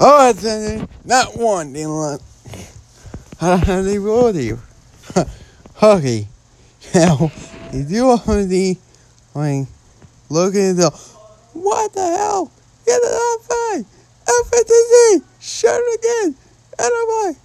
Oh, it's not one, Dylan. How they roll you? Okay. Now, if you want to, like, look at the, what the hell? Get it off fine! FNTZ! Shut it again! And I'm like,